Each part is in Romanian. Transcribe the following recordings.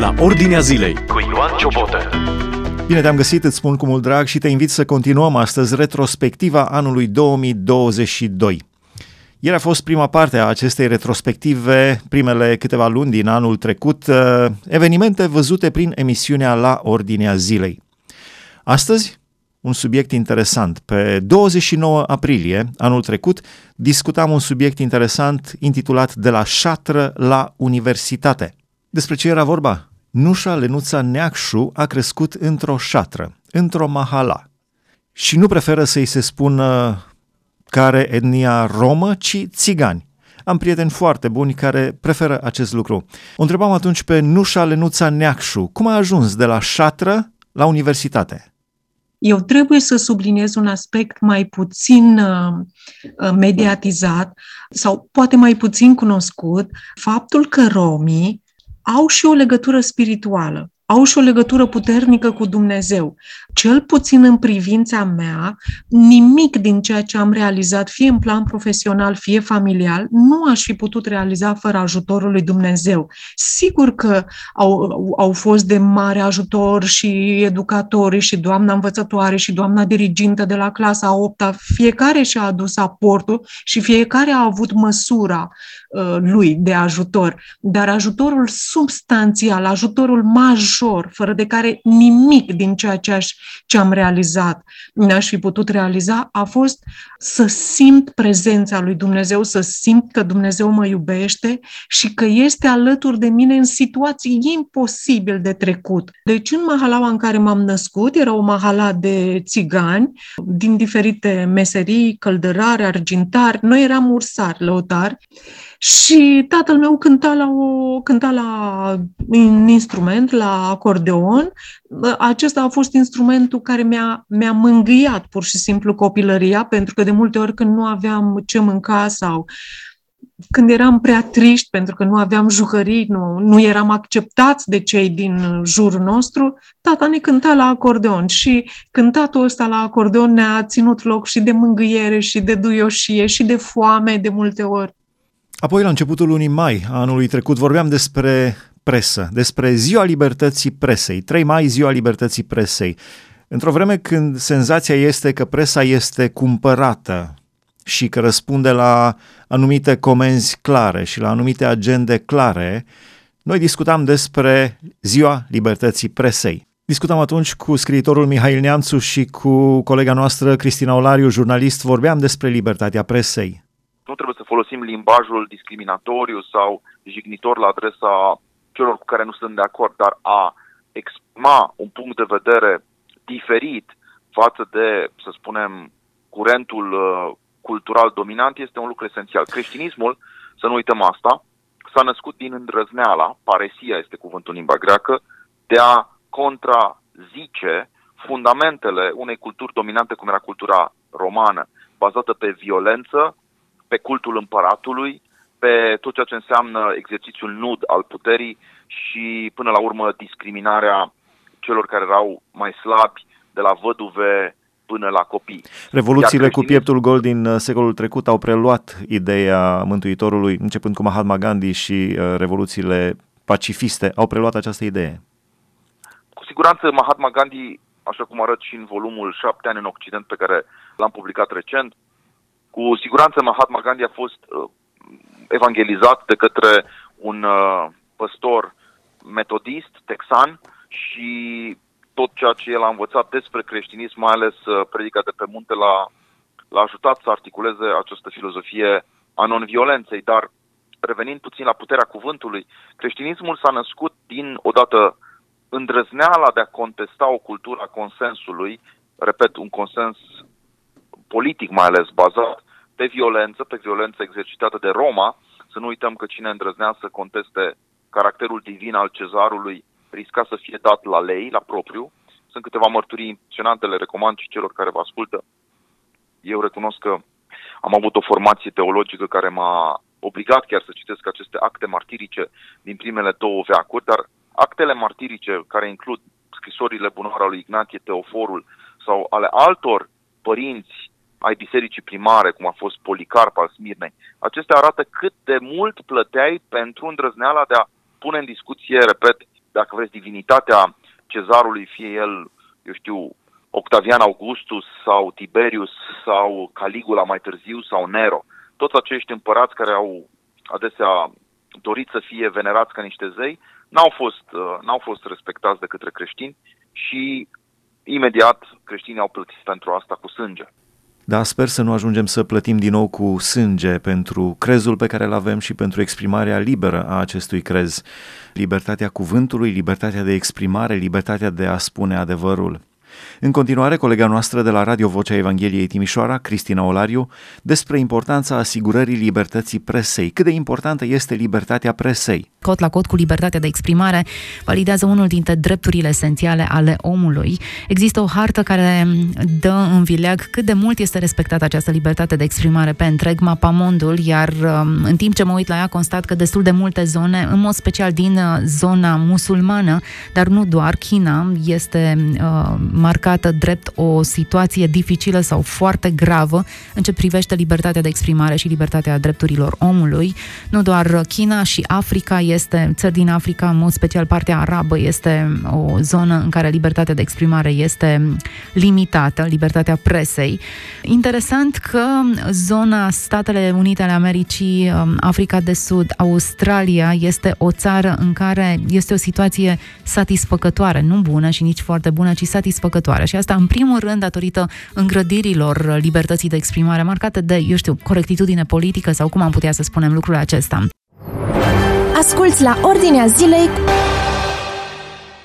la Ordinea Zilei cu Ioan Ciobotă. Bine te-am găsit, îți spun cu mult drag și te invit să continuăm astăzi retrospectiva anului 2022. Ieri a fost prima parte a acestei retrospective, primele câteva luni din anul trecut, uh, evenimente văzute prin emisiunea La Ordinea Zilei. Astăzi, un subiect interesant. Pe 29 aprilie anul trecut discutam un subiect interesant intitulat De la șatră la universitate. Despre ce era vorba? Nușa Lenuța Neacșu a crescut într-o șatră, într-o mahala. Și nu preferă să-i se spună care etnia romă, ci țigani. Am prieteni foarte buni care preferă acest lucru. O întrebam atunci pe Nușa Lenuța Neacșu, cum a ajuns de la șatră la universitate? Eu trebuie să subliniez un aspect mai puțin uh, uh, mediatizat sau poate mai puțin cunoscut, faptul că romii au și o legătură spirituală au și o legătură puternică cu Dumnezeu. Cel puțin în privința mea, nimic din ceea ce am realizat, fie în plan profesional, fie familial, nu aș fi putut realiza fără ajutorul lui Dumnezeu. Sigur că au, au fost de mare ajutor și educatorii și doamna învățătoare și doamna dirigintă de la clasa 8 fiecare și-a adus aportul și fiecare a avut măsura uh, lui de ajutor. Dar ajutorul substanțial, ajutorul major, ușor, fără de care nimic din ceea ce, aș, ce am realizat n-aș fi putut realiza, a fost să simt prezența lui Dumnezeu, să simt că Dumnezeu mă iubește și că este alături de mine în situații imposibil de trecut. Deci în mahalaua în care m-am născut, era o mahala de țigani, din diferite meserii, căldărari, argintari, noi eram ursari, lăutari, și tatăl meu cânta la, o, cânta la un instrument, la acordeon. Acesta a fost instrumentul care mi-a, mi-a mângâiat pur și simplu copilăria, pentru că de multe ori când nu aveam ce mânca sau când eram prea triști pentru că nu aveam jucării, nu, nu eram acceptați de cei din jurul nostru, tata ne cânta la acordeon și cântatul ăsta la acordeon ne-a ținut loc și de mângâiere și de duioșie și de foame de multe ori. Apoi, la începutul lunii mai a anului trecut, vorbeam despre presă, despre Ziua Libertății Presei, 3 mai, Ziua Libertății Presei. Într-o vreme când senzația este că presa este cumpărată și că răspunde la anumite comenzi clare și la anumite agende clare, noi discutam despre Ziua Libertății Presei. Discutam atunci cu scriitorul Mihail Neamțu și cu colega noastră Cristina Olariu, jurnalist, vorbeam despre libertatea presei nu trebuie să folosim limbajul discriminatoriu sau jignitor la adresa celor cu care nu sunt de acord, dar a exprima un punct de vedere diferit față de, să spunem, curentul uh, cultural dominant este un lucru esențial. Creștinismul, să nu uităm asta, s-a născut din îndrăzneala, paresia este cuvântul în limba greacă, de a contrazice fundamentele unei culturi dominante cum era cultura romană, bazată pe violență, pe cultul împăratului, pe tot ceea ce înseamnă exercițiul nud al puterii și, până la urmă, discriminarea celor care erau mai slabi, de la văduve până la copii. Revoluțiile cu pieptul gol din uh, secolul trecut au preluat ideea Mântuitorului, începând cu Mahatma Gandhi și uh, revoluțiile pacifiste, au preluat această idee. Cu siguranță Mahatma Gandhi, așa cum arăt și în volumul 7 ani în Occident pe care l-am publicat recent, cu siguranță Mahatma Gandhi a fost uh, evangelizat de către un uh, păstor metodist, texan, și tot ceea ce el a învățat despre creștinism, mai ales uh, predica de pe munte, l-a, l-a ajutat să articuleze această filozofie a non-violenței. Dar revenind puțin la puterea cuvântului, creștinismul s-a născut din, odată, îndrăzneala de a contesta o cultură a consensului, repet, un consens politic mai ales bazat pe violență, pe violență exercitată de Roma. Să nu uităm că cine îndrăznea să conteste caracterul divin al cezarului risca să fie dat la lei, la propriu. Sunt câteva mărturii impresionante, le recomand și celor care vă ascultă. Eu recunosc că am avut o formație teologică care m-a obligat chiar să citesc aceste acte martirice din primele două veacuri, dar actele martirice care includ scrisorile bunoare lui Ignatie Teoforul sau ale altor părinți ai bisericii primare, cum a fost Policarp al Smirnei. Acestea arată cât de mult plăteai pentru îndrăzneala de a pune în discuție, repet, dacă vreți, divinitatea cezarului, fie el, eu știu, Octavian Augustus sau Tiberius sau Caligula mai târziu sau Nero. Toți acești împărați care au adesea dorit să fie venerați ca niște zei, n-au fost, uh, n-au fost respectați de către creștini și imediat creștinii au plătit pentru asta cu sânge. Da, sper să nu ajungem să plătim din nou cu sânge pentru crezul pe care îl avem și pentru exprimarea liberă a acestui crez. Libertatea cuvântului, libertatea de exprimare, libertatea de a spune adevărul. În continuare, colega noastră de la Radio Vocea Evangheliei Timișoara, Cristina Olariu, despre importanța asigurării libertății presei. Cât de importantă este libertatea presei? Cot la cot cu libertatea de exprimare validează unul dintre drepturile esențiale ale omului. Există o hartă care dă în vileag cât de mult este respectată această libertate de exprimare pe întreg mapamondul, iar um, în timp ce mă uit la ea constat că destul de multe zone, în mod special din uh, zona musulmană, dar nu doar, China este uh, marcată drept o situație dificilă sau foarte gravă în ce privește libertatea de exprimare și libertatea drepturilor omului. Nu doar China și Africa este, țări din Africa, în mod special partea arabă, este o zonă în care libertatea de exprimare este limitată, libertatea presei. Interesant că zona Statele Unite ale Americii, um, Africa de Sud, Australia este o țară în care este o situație satisfăcătoare, nu bună și nici foarte bună, ci satisfăcătoare recunoscătoare. Și asta, în primul rând, datorită îngrădirilor libertății de exprimare marcate de, eu știu, corectitudine politică sau cum am putea să spunem lucrul acesta. Asculți la Ordinea Zilei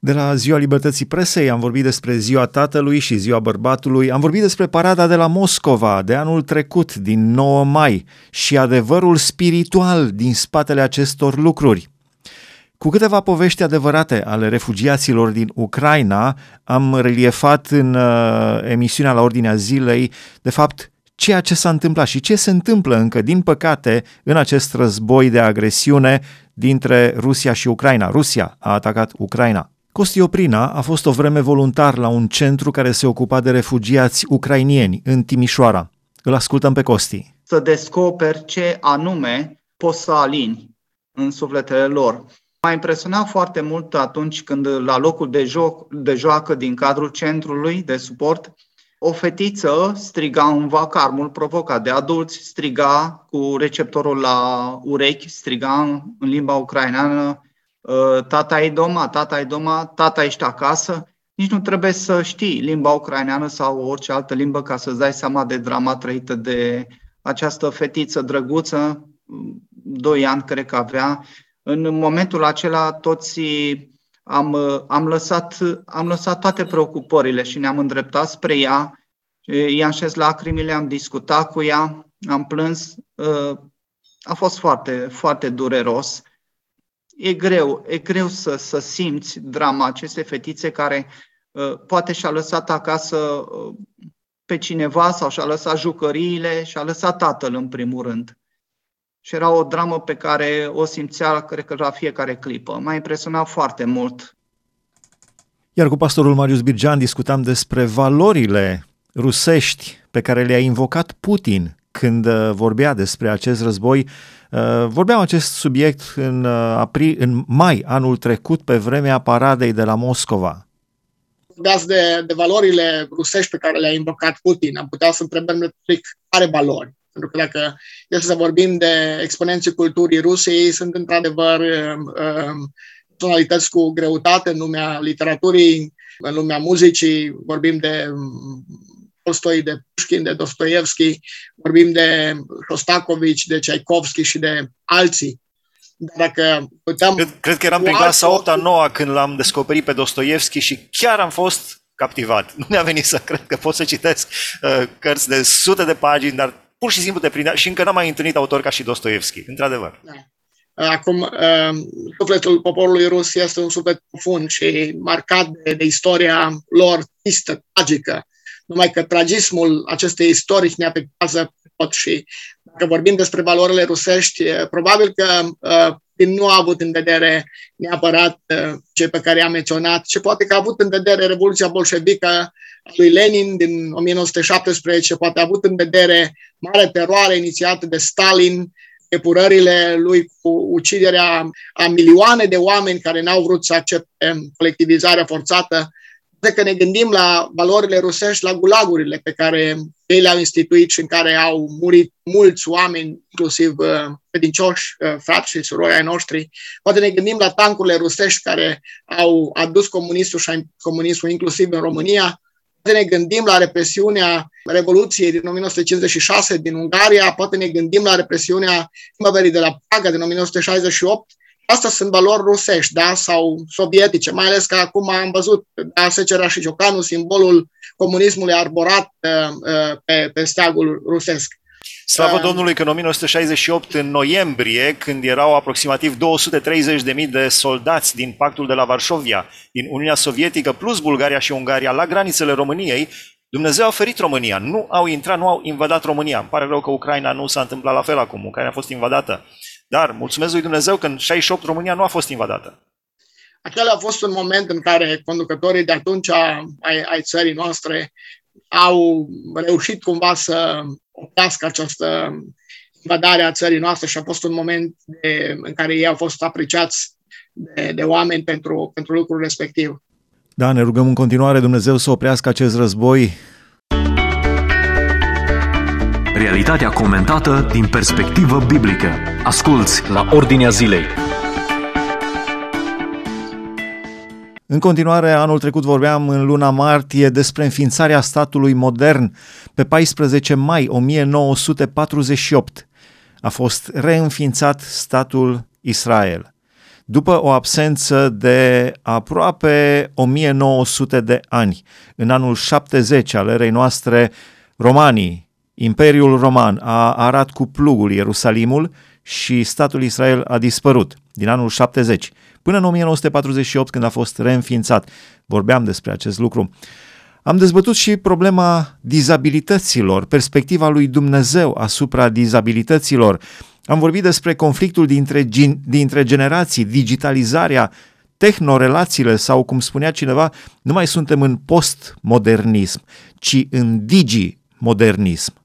de la Ziua Libertății Presei am vorbit despre Ziua Tatălui și Ziua Bărbatului, am vorbit despre parada de la Moscova de anul trecut, din 9 mai, și adevărul spiritual din spatele acestor lucruri. Cu câteva povești adevărate ale refugiaților din Ucraina, am reliefat în uh, emisiunea la ordinea zilei, de fapt, ceea ce s-a întâmplat și ce se întâmplă încă, din păcate, în acest război de agresiune dintre Rusia și Ucraina. Rusia a atacat Ucraina. Costi Oprina a fost o vreme voluntar la un centru care se ocupa de refugiați ucrainieni în Timișoara. Îl ascultăm pe Costi. Să descoperi ce anume poți să alini în sufletele lor. M-a impresionat foarte mult atunci când la locul de, joc, de joacă din cadrul centrului de suport, o fetiță striga în vacarmul provocat de adulți, striga cu receptorul la urechi, striga în limba ucraineană, ă, tata e doma, tata e doma, tata ești acasă. Nici nu trebuie să știi limba ucraineană sau orice altă limbă ca să-ți dai seama de drama trăită de această fetiță drăguță, doi ani cred că avea, în momentul acela toți am, am, lăsat, am lăsat toate preocupările și ne-am îndreptat spre ea, i-am șez lacrimile, am discutat cu ea, am plâns. A fost foarte, foarte dureros. E greu, e greu să, să simți drama acestei fetițe care poate și-a lăsat acasă pe cineva sau și-a lăsat jucăriile și-a lăsat tatăl în primul rând și era o dramă pe care o simțea, cred că la fiecare clipă. M-a impresionat foarte mult. Iar cu pastorul Marius Birgean discutam despre valorile rusești pe care le-a invocat Putin când uh, vorbea despre acest război. Uh, vorbeam acest subiect în, uh, april, în mai anul trecut, pe vremea paradei de la Moscova. Vorbeați de, de valorile rusești pe care le-a invocat Putin. Am putea să întrebăm care valori. Pentru că dacă este să vorbim de exponenții culturii Rusiei, sunt într-adevăr um, um, tonalități cu greutate în lumea literaturii, în lumea muzicii, vorbim de um, Tolstoi, de Pushkin, de Dostoevski, vorbim de Shostakovich, de Tchaikovsky și de alții. Dacă puteam cred, cred că eram prin clasa 8 a 9 când l-am descoperit pe Dostoevski și chiar am fost captivat. Nu mi-a venit să cred că pot să citesc uh, cărți de sute de pagini, dar pur și simplu te prindea și încă n-am mai întâlnit autor ca și Dostoevski, într-adevăr. Da. Acum, uh, sufletul poporului rus este un suflet profund și marcat de, de istoria lor tristă, tragică. Numai că tragismul acestei istorii ne afectează tot și dacă vorbim despre valorile rusești, probabil că uh, nu a avut în vedere neapărat uh, ce pe care am menționat, și poate că a avut în vedere Revoluția Bolșevică lui Lenin din 1917, poate a avut în vedere mare teroare inițiată de Stalin, epurările lui cu uciderea a milioane de oameni care n-au vrut să accepte colectivizarea forțată, că ne gândim la valorile rusești, la gulagurile pe care ei le-au instituit și în care au murit mulți oameni, inclusiv uh, credincioși, uh, frați și surori ai noștri. Poate ne gândim la tancurile rusești care au adus comunismul și comunismul inclusiv în România. Poate ne gândim la represiunea Revoluției din 1956 din Ungaria, poate ne gândim la represiunea primăverii de la Praga din 1968, Asta sunt valori rusești, da, sau sovietice, mai ales că acum am văzut, da, Secera și Ciocanu, simbolul comunismului arborat uh, uh, pe, pe steagul rusesc. Slavă uh, Domnului că în 1968, în noiembrie, când erau aproximativ 230.000 de soldați din pactul de la Varșovia, din Uniunea Sovietică, plus Bulgaria și Ungaria, la granițele României, Dumnezeu a oferit România. Nu au intrat, nu au invadat România. Îmi pare rău că Ucraina nu s-a întâmplat la fel acum. Ucraina a fost invadată. Dar mulțumesc lui Dumnezeu că în 68 România nu a fost invadată. Acela a fost un moment în care conducătorii de atunci ai, ai țării noastre au reușit cumva să oprească această invadare a țării noastre și a fost un moment de, în care ei au fost apreciați de, de oameni pentru, pentru lucrul respectiv. Da, ne rugăm în continuare Dumnezeu să oprească acest război. Realitatea comentată din perspectivă biblică. Asculți la Ordinea Zilei. În continuare, anul trecut vorbeam în luna martie despre înființarea statului modern. Pe 14 mai 1948 a fost reînființat statul Israel. După o absență de aproape 1900 de ani, în anul 70 al erei noastre, romanii, Imperiul Roman a arat cu plugul Ierusalimul și statul Israel a dispărut din anul 70 până în 1948 când a fost reînființat. Vorbeam despre acest lucru. Am dezbătut și problema dizabilităților, perspectiva lui Dumnezeu asupra dizabilităților. Am vorbit despre conflictul dintre, dintre generații, digitalizarea, tehnorelațiile sau, cum spunea cineva, nu mai suntem în postmodernism, ci în digi-modernism.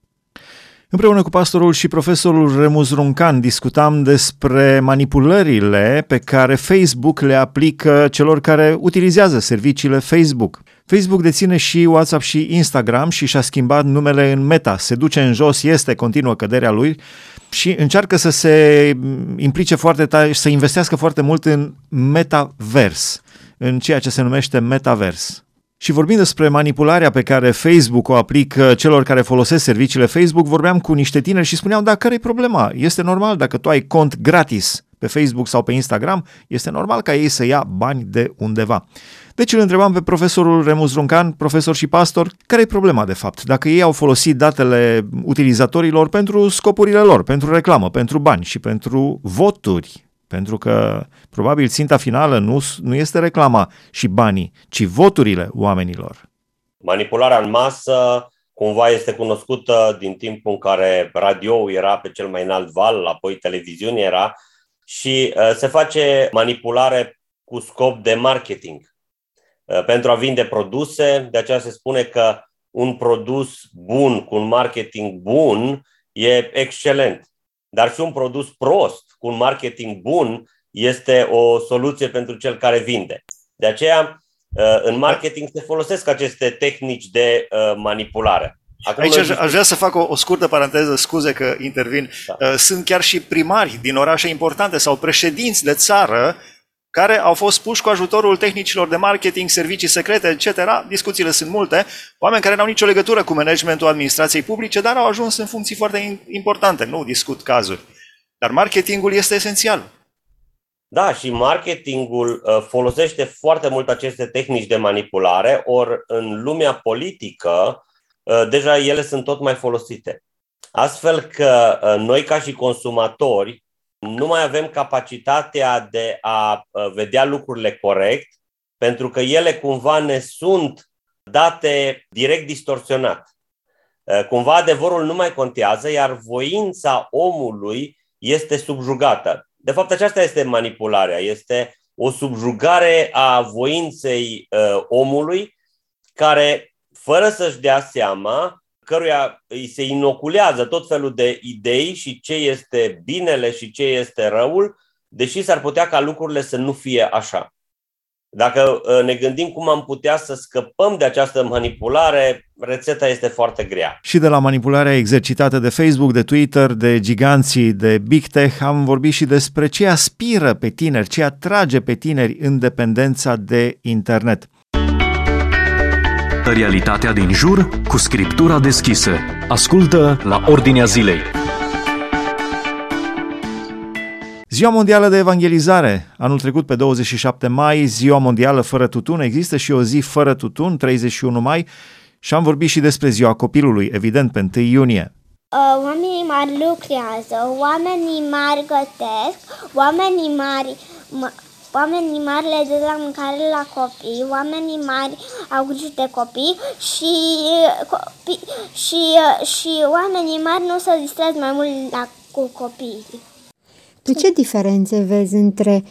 Împreună cu pastorul și profesorul Remus Runcan discutam despre manipulările pe care Facebook le aplică celor care utilizează serviciile Facebook. Facebook deține și WhatsApp și Instagram și și-a schimbat numele în Meta. Se duce în jos, este continuă căderea lui și încearcă să se implice foarte tare și să investească foarte mult în metavers, în ceea ce se numește metavers. Și vorbind despre manipularea pe care Facebook o aplică celor care folosesc serviciile Facebook, vorbeam cu niște tineri și spuneam, da, care e problema? Este normal dacă tu ai cont gratis pe Facebook sau pe Instagram, este normal ca ei să ia bani de undeva. Deci îl întrebam pe profesorul Remus Runcan, profesor și pastor, care e problema de fapt? Dacă ei au folosit datele utilizatorilor pentru scopurile lor, pentru reclamă, pentru bani și pentru voturi, pentru că probabil ținta finală nu, nu este reclama și banii, ci voturile oamenilor. Manipularea în masă cumva este cunoscută din timpul în care radio era pe cel mai înalt val, apoi televiziunea era și uh, se face manipulare cu scop de marketing. Uh, pentru a vinde produse, de aceea se spune că un produs bun cu un marketing bun e excelent, dar și un produs prost cu un marketing bun este o soluție pentru cel care vinde. De aceea, uh, în marketing se folosesc aceste tehnici de uh, manipulare. Acum Aici aș, aș vrea să fac o, o scurtă paranteză, scuze că intervin. Da. Uh, sunt chiar și primari din orașe importante sau președinți de țară care au fost puși cu ajutorul tehnicilor de marketing, servicii secrete, etc. Discuțiile sunt multe. Oameni care nu au nicio legătură cu managementul administrației publice, dar au ajuns în funcții foarte importante. Nu discut cazuri. Dar marketingul este esențial. Da, și marketingul uh, folosește foarte mult aceste tehnici de manipulare, ori în lumea politică uh, deja ele sunt tot mai folosite. Astfel că uh, noi ca și consumatori nu mai avem capacitatea de a vedea lucrurile corect, pentru că ele cumva ne sunt date direct distorsionat. Cumva adevărul nu mai contează, iar voința omului este subjugată. De fapt, aceasta este manipularea, este o subjugare a voinței uh, omului care, fără să-și dea seama, căruia îi se inoculează tot felul de idei și ce este binele și ce este răul, deși s-ar putea ca lucrurile să nu fie așa. Dacă ă, ne gândim cum am putea să scăpăm de această manipulare, rețeta este foarte grea. Și de la manipularea exercitată de Facebook, de Twitter, de giganții de Big Tech, am vorbit și despre ce aspiră pe tineri, ce atrage pe tineri în dependența de internet. Realitatea din jur cu scriptura deschisă. Ascultă la Ordinea Zilei. Ziua Mondială de Evangelizare. Anul trecut, pe 27 mai, Ziua Mondială fără tutun. Există și o zi fără tutun, 31 mai, și am vorbit și despre Ziua Copilului, evident, pe 1 iunie. Uh, oamenii mari lucrează, oamenii mari gătesc, oamenii mari Oamenii mari le dă la mâncare la copii, oamenii mari au grijă de copii și, copii, și, și oamenii mari nu se distrează mai mult la, cu copiii. Tu ce diferențe vezi între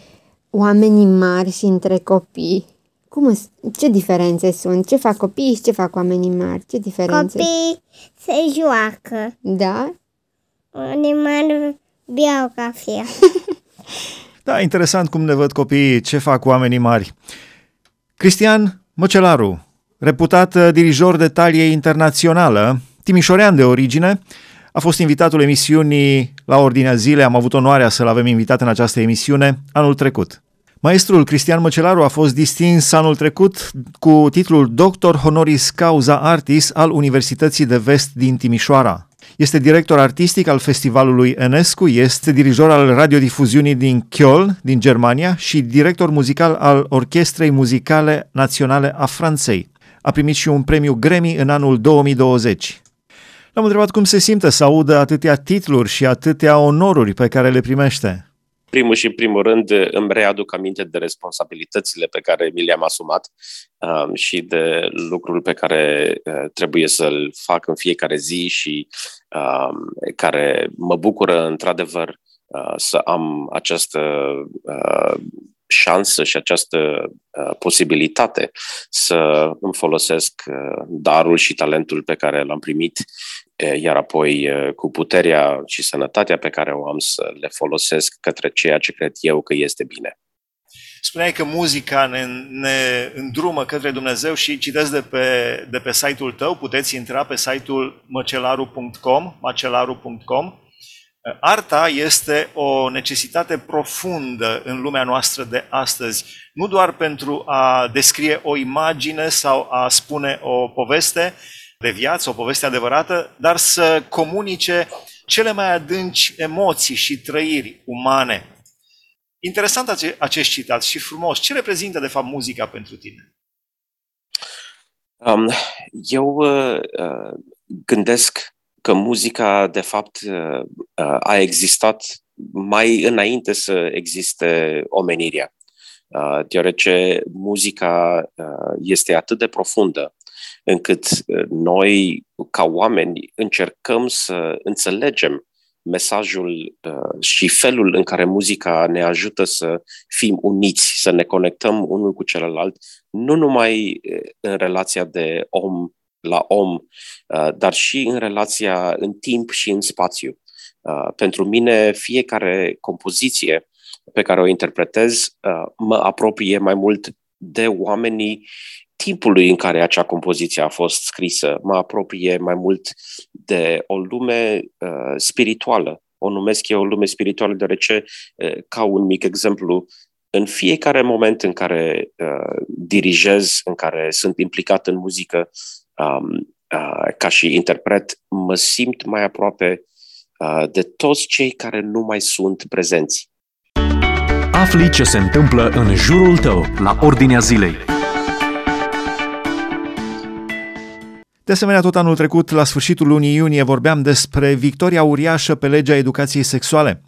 oamenii mari și între copii? Cum, ce diferențe sunt? Ce fac copiii și ce fac oamenii mari? Ce diferențe? Copiii se joacă. Da? Oamenii mari beau cafea. da, interesant cum ne văd copiii, ce fac oamenii mari. Cristian Măcelaru, reputat dirijor de talie internațională, timișorean de origine, a fost invitatul emisiunii la Ordinea Zilei, am avut onoarea să-l avem invitat în această emisiune anul trecut. Maestrul Cristian Măcelaru a fost distins anul trecut cu titlul Doctor Honoris Causa Artis al Universității de Vest din Timișoara. Este director artistic al festivalului Enescu, este dirijor al radiodifuziunii din Köln, din Germania, și director muzical al Orchestrei Muzicale Naționale a Franței. A primit și un premiu Grammy în anul 2020. L-am întrebat cum se simte să audă atâtea titluri și atâtea onoruri pe care le primește. Primul și primul rând îmi readuc aminte de responsabilitățile pe care mi le-am asumat um, și de lucrul pe care uh, trebuie să-l fac în fiecare zi și um, care mă bucură într-adevăr uh, să am această uh, șansă și această uh, posibilitate să îmi folosesc uh, darul și talentul pe care l-am primit, uh, iar apoi uh, cu puterea și sănătatea pe care o am să le folosesc către ceea ce cred eu că este bine. Spuneai că muzica ne, ne îndrumă către Dumnezeu și citesc de pe, de pe site-ul tău, puteți intra pe site-ul macelaru.com, macelaru.com Arta este o necesitate profundă în lumea noastră de astăzi, nu doar pentru a descrie o imagine sau a spune o poveste de viață, o poveste adevărată, dar să comunice cele mai adânci emoții și trăiri umane. Interesant acest citat și frumos. Ce reprezintă, de fapt, muzica pentru tine? Um, eu uh, uh gândesc că muzica, de fapt, uh, uh, a existat mai înainte să existe omenirea, uh, deoarece muzica este atât de profundă încât noi, ca oameni, încercăm să înțelegem mesajul și felul în care muzica ne ajută să fim uniți, să ne conectăm unul cu celălalt, nu numai în relația de om la om, uh, dar și în relația în timp și în spațiu. Uh, pentru mine, fiecare compoziție pe care o interpretez uh, mă apropie mai mult de oamenii timpului în care acea compoziție a fost scrisă, mă apropie mai mult de o lume uh, spirituală. O numesc eu o lume spirituală deoarece, uh, ca un mic exemplu, în fiecare moment în care uh, dirigez, în care sunt implicat în muzică, um, uh, ca și interpret, mă simt mai aproape uh, de toți cei care nu mai sunt prezenți. Afli ce se întâmplă în jurul tău, la Ordinea Zilei. De asemenea, tot anul trecut, la sfârșitul lunii iunie, vorbeam despre victoria uriașă pe legea educației sexuale.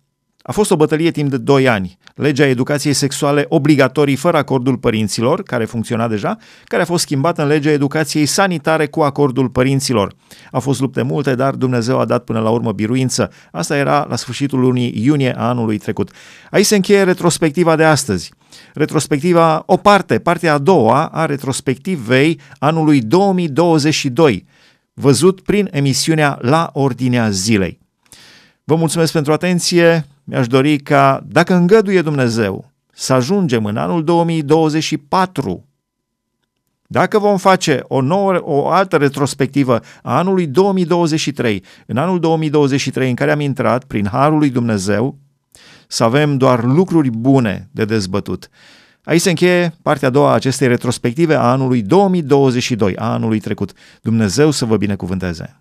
A fost o bătălie timp de 2 ani. Legea educației sexuale obligatorii fără acordul părinților, care funcționa deja, care a fost schimbată în legea educației sanitare cu acordul părinților. A fost lupte multe, dar Dumnezeu a dat până la urmă biruință. Asta era la sfârșitul lunii iunie a anului trecut. Aici se încheie retrospectiva de astăzi. Retrospectiva, o parte, partea a doua a retrospectivei anului 2022 văzut prin emisiunea La Ordinea Zilei. Vă mulțumesc pentru atenție, mi-aș dori ca, dacă îngăduie Dumnezeu, să ajungem în anul 2024 dacă vom face o, nouă, o altă retrospectivă a anului 2023, în anul 2023 în care am intrat prin Harul lui Dumnezeu, să avem doar lucruri bune de dezbătut. Aici se încheie partea a doua a acestei retrospective a anului 2022, a anului trecut. Dumnezeu să vă binecuvânteze!